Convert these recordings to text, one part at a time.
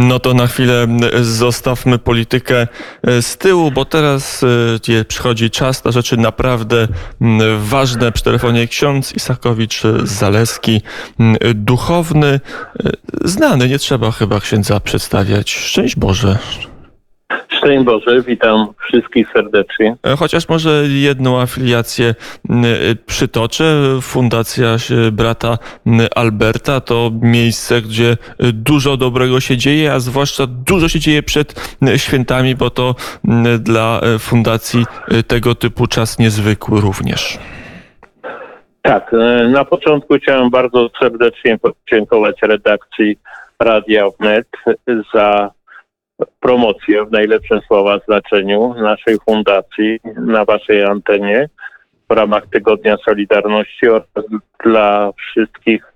No to na chwilę zostawmy politykę e, z tyłu, bo teraz e, przychodzi czas na rzeczy naprawdę ważne. Przy telefonie ksiądz Isakowicz Zaleski, duchowny, e, znany, nie trzeba chyba księdza przedstawiać. Szczęść Boże. Szczęść Boże, witam wszystkich serdecznie. E, chociaż może jedną afiliację e, przytoczę. Fundacja brata Alberta to miejsce, gdzie dużo dobrego się dzieje, a zwłaszcza dużo się dzieje przed świętami, bo to dla fundacji tego typu czas niezwykły również. Tak, e, na początku chciałem bardzo serdecznie podziękować redakcji Radia Wnet za promocję w najlepszym słowa znaczeniu naszej fundacji na waszej antenie w ramach Tygodnia Solidarności oraz dla wszystkich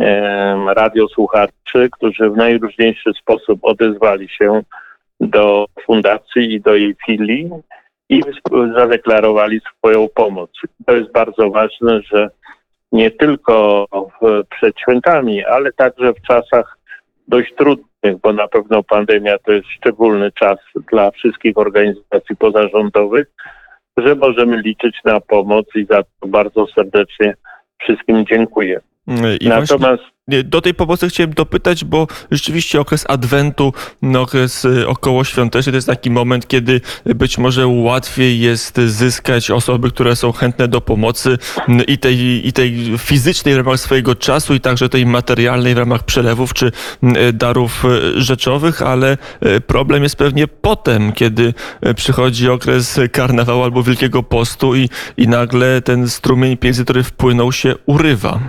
e, radiosłuchaczy, którzy w najróżniejszy sposób odezwali się do fundacji i do jej filii i zadeklarowali swoją pomoc. To jest bardzo ważne, że nie tylko przed świętami, ale także w czasach dość trudnych, bo na pewno pandemia to jest szczególny czas dla wszystkich organizacji pozarządowych, że możemy liczyć na pomoc i za to bardzo serdecznie wszystkim dziękuję. I Natomiast do tej pomocy chciałem dopytać, bo rzeczywiście okres Adwentu, no, okres y, okołoświąteczny to jest taki moment, kiedy być może łatwiej jest zyskać osoby, które są chętne do pomocy mm, i tej, i tej fizycznej w ramach swojego czasu, i także tej materialnej w ramach przelewów czy mm, darów y, rzeczowych, ale y, problem jest pewnie potem, kiedy przychodzi okres karnawału albo Wielkiego Postu i, i nagle ten strumień pieniędzy, który wpłynął się urywa.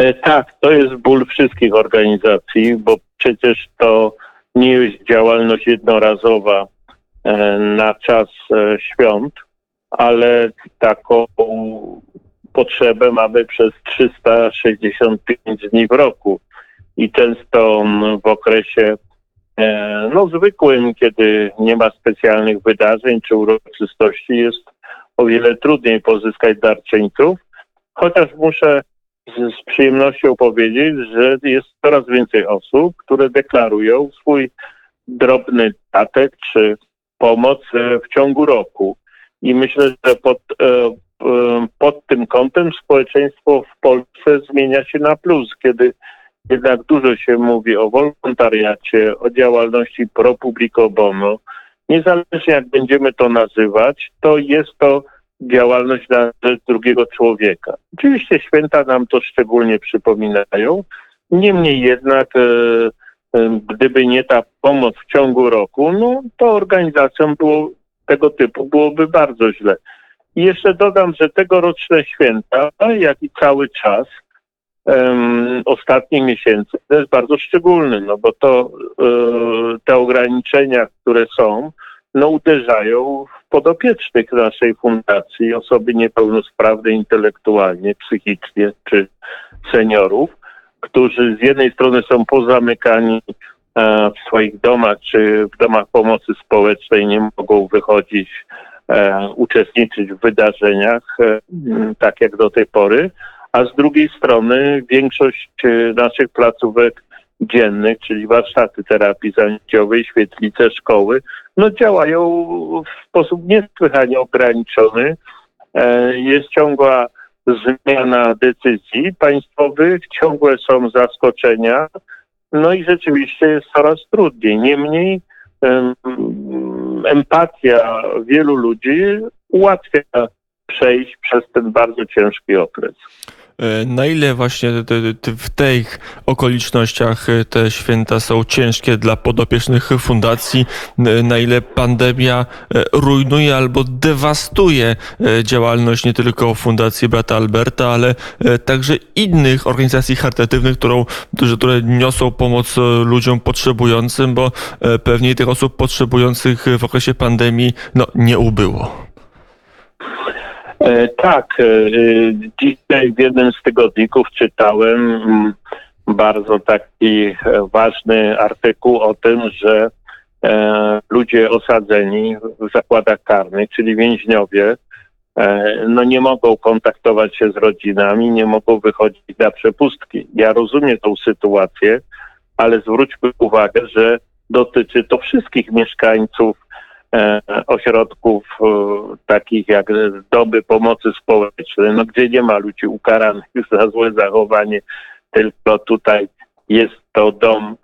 E, tak, to jest ból wszystkich organizacji, bo przecież to nie jest działalność jednorazowa e, na czas e, świąt, ale taką potrzebę mamy przez 365 dni w roku. I często w okresie no, zwykłym, kiedy nie ma specjalnych wydarzeń czy uroczystości, jest o wiele trudniej pozyskać darczyńców. Chociaż muszę z przyjemnością powiedzieć, że jest coraz więcej osób, które deklarują swój drobny datek czy pomoc e, w ciągu roku. I myślę, że pod, e, pod tym kątem społeczeństwo w Polsce zmienia się na plus, kiedy jednak dużo się mówi o wolontariacie, o działalności pro publico bono. Niezależnie jak będziemy to nazywać, to jest to działalność na rzecz drugiego człowieka. Oczywiście święta nam to szczególnie przypominają, niemniej jednak e, e, gdyby nie ta pomoc w ciągu roku, no to organizacjom było, tego typu byłoby bardzo źle. I jeszcze dodam, że tegoroczne święta, jak i cały czas ostatnich miesięcy, to jest bardzo szczególny, no bo to e, te ograniczenia, które są, no uderzają podopiecznych naszej fundacji, osoby niepełnosprawne intelektualnie, psychicznie czy seniorów, którzy z jednej strony są pozamykani e, w swoich domach czy w domach pomocy społecznej, nie mogą wychodzić, e, uczestniczyć w wydarzeniach, e, tak jak do tej pory, a z drugiej strony większość naszych placówek dziennych, czyli warsztaty terapii zajęciowej, świetlice, szkoły, no działają w sposób niesłychanie ograniczony. E, jest ciągła zmiana decyzji państwowych, ciągłe są zaskoczenia, no i rzeczywiście jest coraz trudniej. Niemniej empatia wielu ludzi ułatwia przejść przez ten bardzo ciężki okres. E, na ile właśnie w tych okolicznościach e, te święta są ciężkie dla podopiecznych fundacji, e, na ile pandemia rujnuje albo dewastuje działalność nie tylko Fundacji Brata Alberta, ale także innych organizacji charytatywnych, którą, które niosą pomoc ludziom potrzebującym, bo pewnie tych osób potrzebujących w okresie pandemii no, nie ubyło. E, tak, e, dzisiaj w jednym z tygodników czytałem mm, bardzo taki e, ważny artykuł o tym, że ludzie osadzeni w zakładach karnych, czyli więźniowie, no nie mogą kontaktować się z rodzinami, nie mogą wychodzić na przepustki. Ja rozumiem tą sytuację, ale zwróćmy uwagę, że dotyczy to wszystkich mieszkańców ośrodków e, takich jak doby pomocy społecznej, no, gdzie nie ma ludzi ukaranych za złe zachowanie, tylko tutaj jest to dom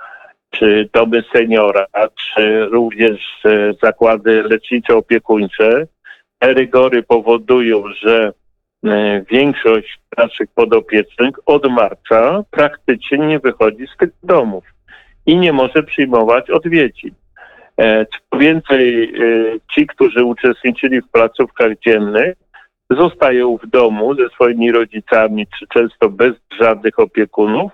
czy domy seniora, czy również e, zakłady lecznicze-opiekuńcze. Te rygory powodują, że e, większość naszych podopiecznych od marca praktycznie nie wychodzi z tych domów i nie może przyjmować odwiedzin. E, Co więcej, ci, którzy uczestniczyli w placówkach dziennych, zostają w domu ze swoimi rodzicami, czy często bez żadnych opiekunów,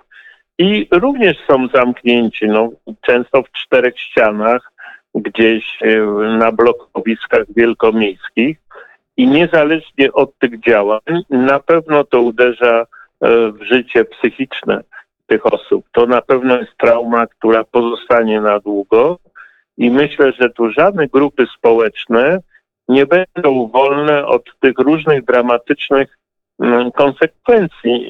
i również są zamknięci, no, często w czterech ścianach, gdzieś e, na blokowiskach wielkomiejskich. I niezależnie od tych działań, na pewno to uderza e, w życie psychiczne tych osób. To na pewno jest trauma, która pozostanie na długo. I myślę, że tu żadne grupy społeczne nie będą wolne od tych różnych dramatycznych Mm, konsekwencji.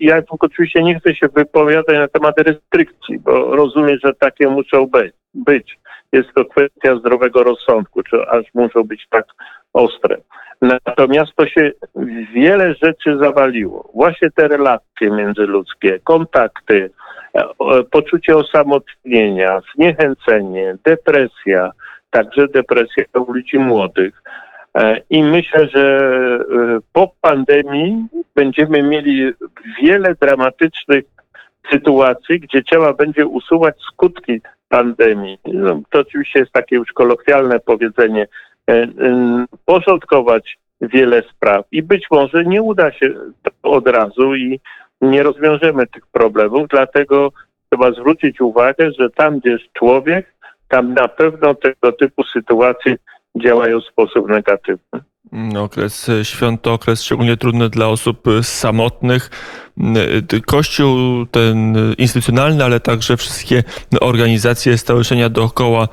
Ja oczywiście nie chcę się wypowiadać na temat restrykcji, bo rozumiem, że takie muszą być. Jest to kwestia zdrowego rozsądku, czy aż muszą być tak ostre. Natomiast to się wiele rzeczy zawaliło. Właśnie te relacje międzyludzkie, kontakty, e, poczucie osamotnienia, zniechęcenie, depresja, także depresja u ludzi młodych. E, I myślę, że e, po pandemii będziemy mieli wiele dramatycznych sytuacji, gdzie trzeba będzie usuwać skutki pandemii. No, to oczywiście jest takie już kolokwialne powiedzenie, porządkować wiele spraw i być może nie uda się od razu i nie rozwiążemy tych problemów, dlatego trzeba zwrócić uwagę, że tam, gdzie jest człowiek, tam na pewno tego typu sytuacje działają w sposób negatywny. Okres świąt to okres szczególnie trudny dla osób samotnych. Kościół ten instytucjonalny, ale także wszystkie organizacje, stowarzyszenia dookoła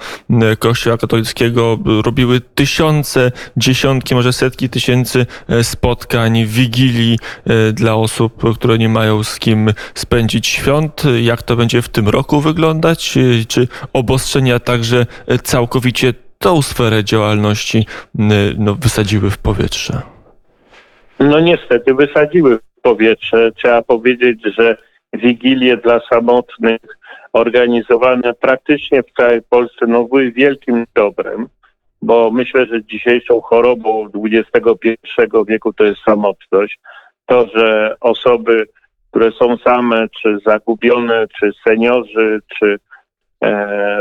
Kościoła katolickiego robiły tysiące, dziesiątki, może setki tysięcy spotkań, wigilii dla osób, które nie mają z kim spędzić świąt. Jak to będzie w tym roku wyglądać? Czy obostrzenia także całkowicie tą sferę działalności no, wysadziły w powietrze? No niestety wysadziły w powietrze. Trzeba powiedzieć, że wigilie dla samotnych organizowane praktycznie w całej Polsce no, były wielkim dobrem, bo myślę, że dzisiejszą chorobą XXI wieku to jest samotność. To, że osoby, które są same, czy zagubione, czy seniorzy, czy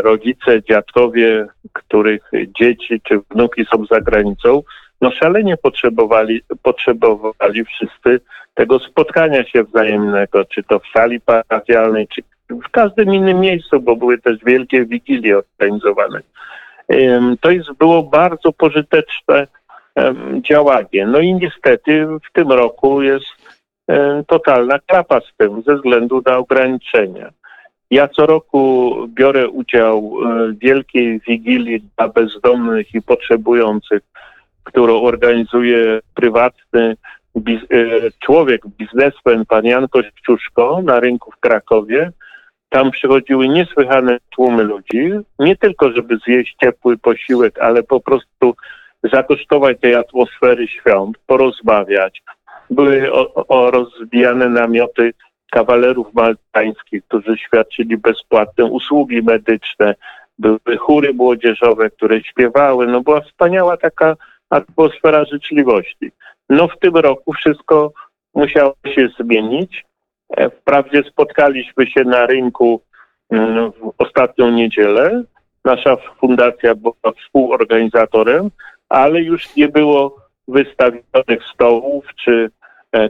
rodzice, dziadkowie, których dzieci czy wnuki są za granicą, no szalenie potrzebowali, potrzebowali wszyscy tego spotkania się wzajemnego, czy to w sali parafialnej, czy w każdym innym miejscu, bo były też wielkie wigilie organizowane. To jest, było bardzo pożyteczne działanie. No i niestety w tym roku jest totalna klapa z tym ze względu na ograniczenia. Ja co roku biorę udział w wielkiej wigilii dla bezdomnych i potrzebujących, którą organizuje prywatny biz e, człowiek, biznesmen, pan Jan Kościuszko na rynku w Krakowie. Tam przychodziły niesłychane tłumy ludzi, nie tylko żeby zjeść ciepły posiłek, ale po prostu zakosztować tej atmosfery świąt, porozmawiać. Były o, o rozbijane namioty kawalerów maltańskich, którzy świadczyli bezpłatne usługi medyczne, były chóry młodzieżowe, które śpiewały. No była wspaniała taka atmosfera życzliwości. No w tym roku wszystko musiało się zmienić. E, wprawdzie spotkaliśmy się na rynku mm, w ostatnią niedzielę. Nasza fundacja była współorganizatorem, ale już nie było wystawionych stołów czy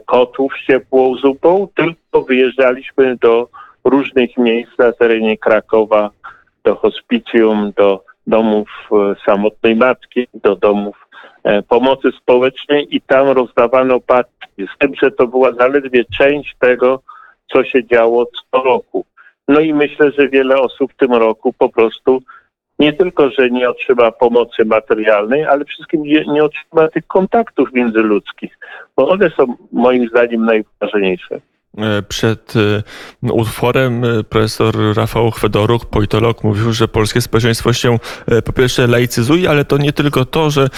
kotów z ciepłą zupą, tylko wyjeżdżaliśmy do różnych miejsc na terenie Krakowa, do hospicjum, do domów e, samotnej matki, do domów e, pomocy społecznej i tam rozdawano paczki. Z tym, że to była zaledwie część tego, co się działo co roku. No i myślę, że wiele osób w tym roku po prostu nie tylko, że nie otrzyma pomocy materialnej, ale wszystkim nie, nie otrzyma tych kontaktów międzyludzkich, bo one są moim zdaniem najważniejsze. E, przed e, utworem e, profesor Rafał Chwedoruk, politolog, mówił, że polskie społeczeństwo się po pierwsze laicyzuje, ale to nie tylko to, że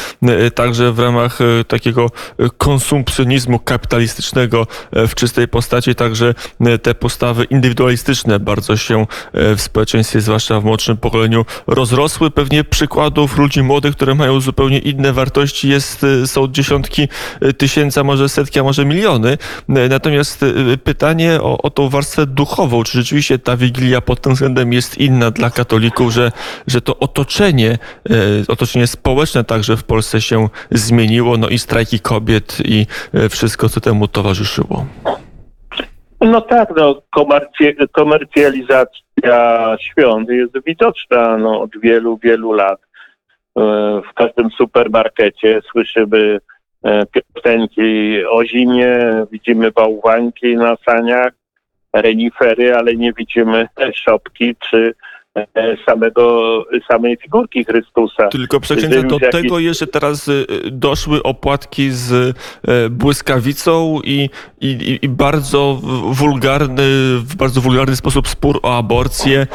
także w ramach takiego konsumpcjonizmu kapitalistycznego w czystej postaci, także te postawy indywidualistyczne bardzo się w społeczeństwie, zwłaszcza w młodszym pokoleniu, rozrosły. Pewnie przykładów ludzi młodych, które mają zupełnie inne wartości, jest, są dziesiątki tysięcy, może setki, a może miliony. Natomiast pytanie o, o tą warstwę duchową. Czy rzeczywiście ta Wigilia pod tym względem jest inna dla katolików, że, że to otoczenie, e, otoczenie społeczne także w Polsce się zmieniło, no i strajki kobiet i e, wszystko, co temu towarzyszyło? No tak, no, komercjalizacja świąt jest widoczna no, od wielu, wielu lat. E, w każdym supermarkecie słyszymy piosenki o zimie, widzimy bałwanki na saniach, renifery, ale nie widzimy szopki czy e, samego, samej figurki Chrystusa. Tylko przecięcie do jakiś... tego jeszcze teraz y, doszły opłatki z e, błyskawicą i, i, i bardzo wulgarny, w bardzo wulgarny sposób spór o aborcję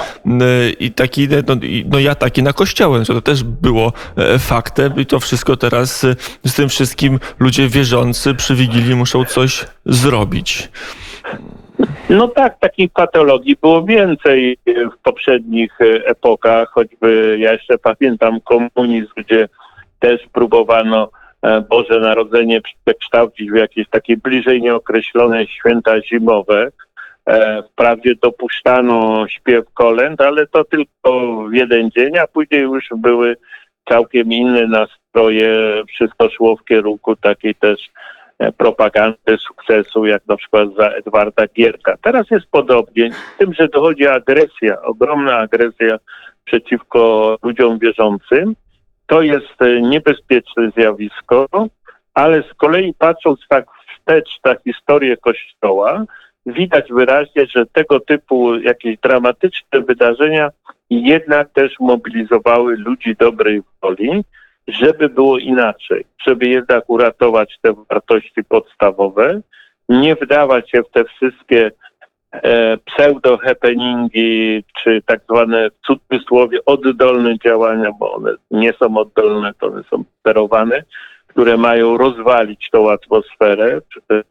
i taki, no, no ja taki na kościołem, że to też było e, faktem i to wszystko teraz y, z tym wszystkim ludzie wierzący przy Wigilii muszą coś zrobić. No tak, takich patologii było więcej w poprzednich e, epokach, choćby ja jeszcze pamiętam komunizm, gdzie też próbowano e, Boże Narodzenie przekształcić w jakieś takie bliżej nieokreślone święta zimowe. E, wprawdzie dopuszczano śpiew kolęd, ale to tylko w jeden dzień, a później już były całkiem inne nastroje. Wszystko szło w kierunku takiej też E, propagandę sukcesu, jak na przykład za Edwarda Gierka. Teraz jest podobnie, z tym, że dochodzi agresja, ogromna agresja przeciwko ludziom wierzącym. To jest e, niebezpieczne zjawisko, ale z kolei patrząc tak wstecz na historię Kościoła, widać wyraźnie, że tego typu jakieś dramatyczne wydarzenia jednak też mobilizowały ludzi dobrej woli, żeby było inaczej, żeby jednak uratować te wartości podstawowe, nie wdawać się w te wszystkie e, pseudo-happeningi, czy tak zwane w cudzysłowie oddolne działania, bo one nie są oddolne, to one są sterowane, które mają rozwalić tą atmosferę, czy,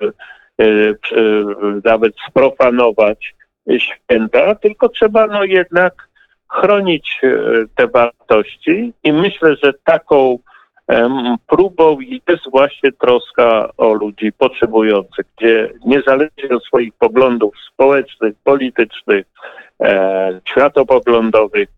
e, czy, nawet sprofanować święta, tylko trzeba no jednak chronić e, te wartości i myślę, że taką próbą jest właśnie troska o ludzi potrzebujących, gdzie niezależnie od swoich poglądów społecznych, politycznych, e, światopoglądowych,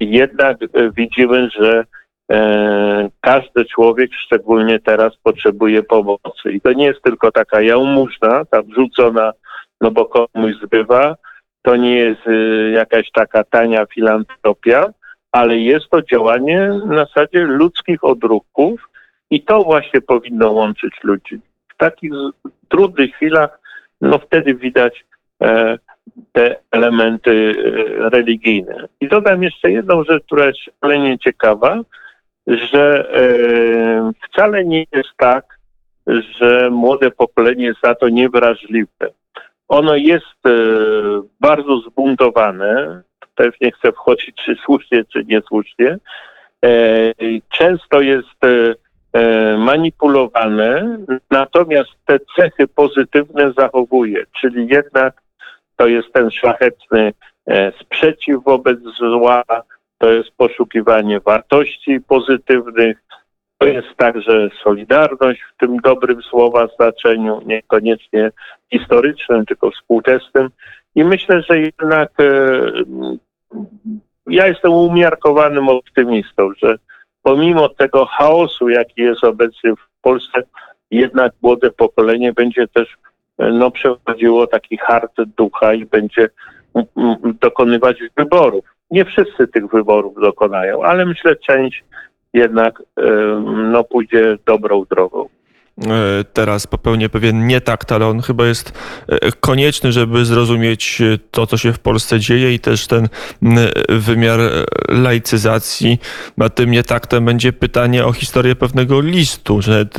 jednak widzimy, że e, każdy człowiek, szczególnie teraz, potrzebuje pomocy. I to nie jest tylko taka jałmużna, tam rzucona, no bo komuś zbywa, to nie jest y, jakaś taka tania filantropia, ale jest to działanie na zasadzie ludzkich odruchów i to właśnie powinno łączyć ludzi. W takich trudnych chwilach, no wtedy widać e, te elementy e, religijne. I dodam jeszcze jedną rzecz, która jest szalenie ciekawa, że e, wcale nie jest tak, że młode pokolenie jest za to niewrażliwe ono jest e, bardzo zbuntowane. Też nie chcę wchodzić, czy słusznie, czy niesłusznie. E, często jest e, manipulowane, natomiast te cechy pozytywne zachowuje, czyli jednak to jest ten szlachetny sprzeciw wobec zła, to jest poszukiwanie wartości pozytywnych, to jest także solidarność w tym dobrym słowa znaczeniu, niekoniecznie historycznym, tylko współczesnym. I myślę, że jednak e, ja jestem umiarkowanym optymistą, że pomimo tego chaosu, jaki jest obecny w Polsce, jednak młode pokolenie będzie też e, no, przechodziło taki hart ducha i będzie dokonywać wyborów. Nie wszyscy tych wyborów dokonają, ale myślę, część jednak no, pójdzie dobrą drogą. Teraz popełnia pewien nietakt, ale on chyba jest konieczny, żeby zrozumieć to, co się w Polsce dzieje i też ten wymiar laicyzacji. A tym nietaktem będzie pytanie o historię pewnego listu, że nawet,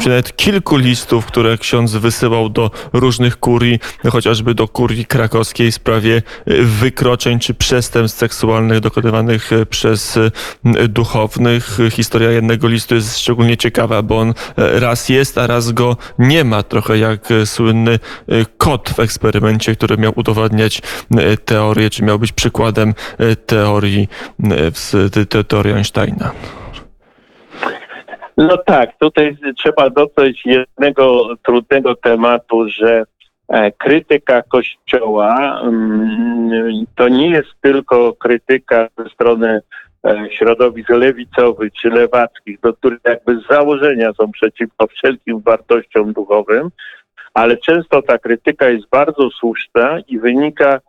czy nawet kilku listów, które ksiądz wysyłał do różnych kurii, chociażby do kurii krakowskiej w sprawie wykroczeń czy przestępstw seksualnych dokonywanych przez duchownych. Historia jednego listu jest szczególnie ciekawa, bo on raz jest, a raz go nie ma. Trochę jak słynny kot w eksperymencie, który miał udowadniać teorię, czy miał być przykładem teorii, teorii Einsteina. No tak, tutaj trzeba dotknąć jednego trudnego tematu, że e, krytyka Kościoła mm, to nie jest tylko krytyka ze strony e, środowisk lewicowych czy lewackich, do których jakby z założenia są przeciwko wszelkim wartościom duchowym, ale często ta krytyka jest bardzo słuszna i wynika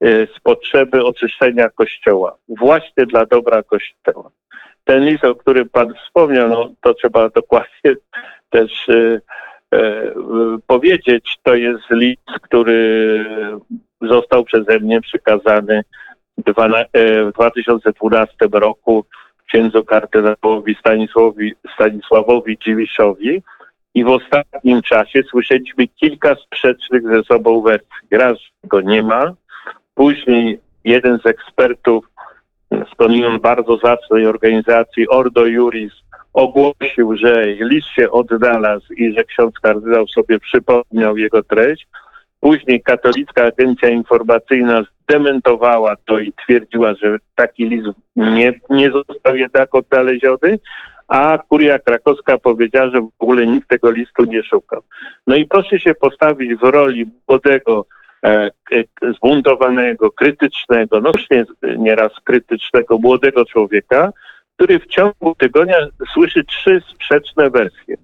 e, z potrzeby oczyszczenia Kościoła, właśnie dla dobra Kościoła ten list, o którym Pan wspomniał, no, to trzeba dokładnie też e, e, powiedzieć. To jest list, który został przeze mnie przekazany e, w 2012 roku księdzu kardynałowi Stanisławowi, Stanisławowi Dziwiszowi i w ostatnim czasie słyszeliśmy kilka sprzecznych ze sobą wersji. Raz go nie ma, później jeden z ekspertów skądinąd bardzo zacnej organizacji Ordo Juris ogłosił, że list się odnalazł i że ksiądz kardynał sobie przypomniał jego treść. Później katolicka agencja informacyjna zdementowała to i twierdziła, że taki list nie, nie został jednak odnaleziony, a kuria krakowska powiedziała, że w ogóle nikt tego listu nie szukał. No i proszę się postawić w roli młodego E, zbuntowanego, krytycznego, no już nie, nieraz krytycznego, młodego człowieka, który w ciągu tygodnia słyszy trzy sprzeczne wersje.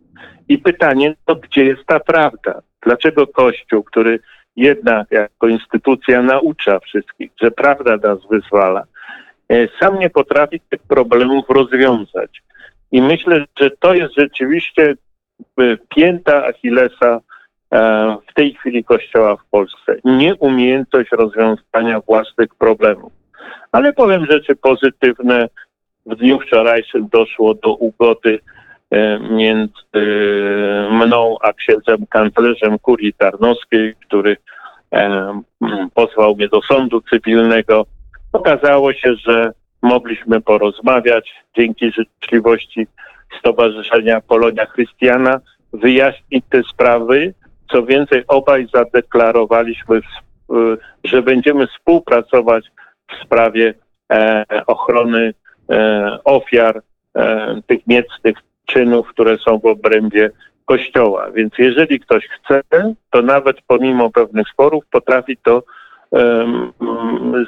I pytanie, to gdzie jest ta prawda? Dlaczego Kościół, który jednak jako instytucja naucza wszystkich, że prawda nas wyzwala, e, sam nie potrafi tych problemów rozwiązać. I myślę, że to jest rzeczywiście e, pięta Achillesa E, w tej chwili Kościoła w Polsce. Nieumiejętność rozwiązania własnych problemów. Ale powiem rzeczy pozytywne. W dniu wczorajszym doszło do ugody między mną a księdzem kanclerzem kurii tarnowskiej, który e, pozwał mnie do sądu cywilnego. Okazało się, że mogliśmy porozmawiać dzięki życzliwości Stowarzyszenia Polonia Chrystiana, wyjaśnić te sprawy co więcej, obaj zadeklarowaliśmy, że będziemy współpracować w sprawie e, ochrony e, ofiar e, tych niecnych czynów, które są w obrębie Kościoła. Więc jeżeli ktoś chce, to nawet pomimo pewnych sporów potrafi to um,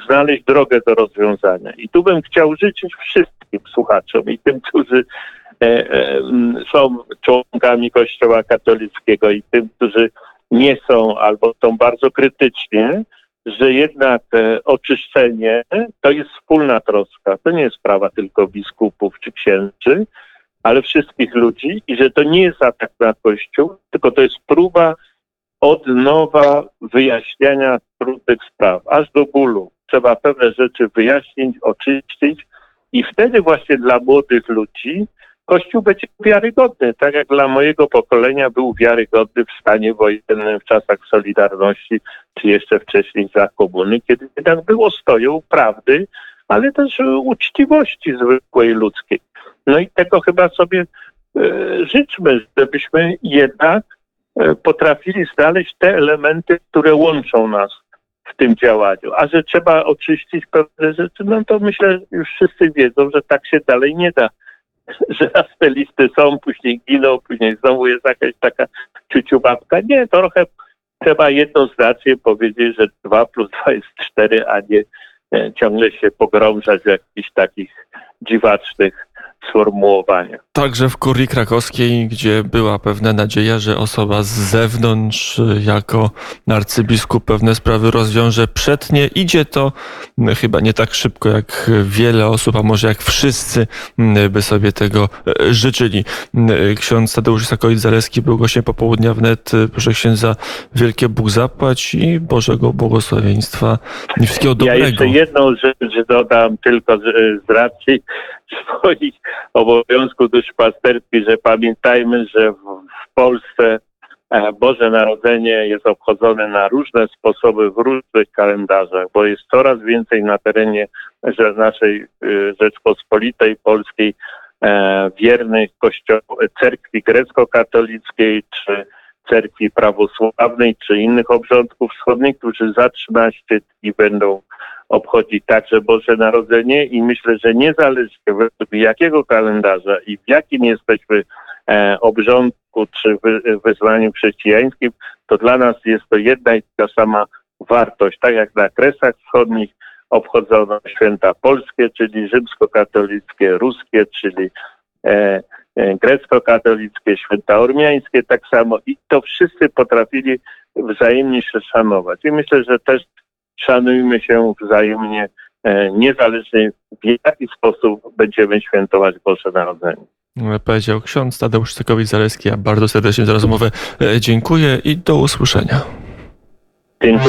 znaleźć drogę do rozwiązania. I tu bym chciał życzyć wszystkim słuchaczom i tym, którzy E, e, są członkami Kościoła katolickiego i tym, którzy nie są albo są bardzo krytycznie, że jednak e, oczyszczenie to jest wspólna troska. To nie jest sprawa tylko biskupów czy księży, ale wszystkich ludzi i że to nie jest atak na Kościół, tylko to jest próba od nowa wyjaśniania trudnych spraw, aż do bólu. Trzeba pewne rzeczy wyjaśnić, oczyścić i wtedy właśnie dla młodych ludzi Kościół będzie wiarygodny, tak jak dla mojego pokolenia był wiarygodny w stanie wojennym w czasach Solidarności, czy jeszcze wcześniej za komuny, kiedy jednak było stoją prawdy, ale też uczciwości zwykłej ludzkiej. No i tego chyba sobie e, życzmy, żebyśmy jednak e, potrafili znaleźć te elementy, które łączą nas w tym działaniu. A że trzeba oczyścić pewne rzeczy, no to myślę, że już wszyscy wiedzą, że tak się dalej nie da że raz te listy są, później giną, później znowu jest jakaś taka ciuciubabka. Nie, trochę trzeba jednoznacznie powiedzieć, że 2 plus 2 jest 4, a nie e, ciągle się pogrążać w jakichś takich dziwacznych sformułowania. Także w kurii krakowskiej, gdzie była pewna nadzieja, że osoba z zewnątrz y, jako arcybiskup pewne sprawy rozwiąże przednie, idzie to y, chyba nie tak szybko jak wiele osób, a może jak wszyscy y, by sobie tego życzyli. Ksiądz Tadeusz Sakowicz-Zaleski był gościem popołudnia wnet. Proszę księdza, wielkie Bóg zapłać i Bożego błogosławieństwa i wszystkiego Ja dobrego. jeszcze jedną rzecz dodam tylko z, z racji swoich obowiązków duszpasterskich, że pamiętajmy, że w, Polsce e, Boże Narodzenie jest obchodzone na różne sposoby w różnych kalendarzach, bo jest coraz więcej na terenie naszej y, Rzeczpospolitej Polskiej e, wiernych kościoł, cerkwi grecko-katolickiej czy cerkwi prawosławnej czy innych obrządków wschodnich, którzy za 13 dni będą obchodzić także Boże Narodzenie i myślę, że niezależnie według jakiego kalendarza i w jakim jesteśmy e, obrządku czy wy, wyznaniu chrześcijańskim, to dla nas jest to jedna i ta sama wartość. Tak jak na Kresach Wschodnich obchodzono święta polskie, czyli rzymskokatolickie, ruskie, czyli e, e, grecko-katolickie, święta ormiańskie tak samo i to wszyscy potrafili wzajemnie się szanować. I myślę, że też szanujmy się wzajemnie, e, niezależnie w jaki sposób będziemy świętować Boże Narodzenie. Powiedział ksiądz Tadeusz Sakowicz-Zaleski. Ja bardzo serdecznie za rozmowę e, dziękuję i do usłyszenia. Dziękuję.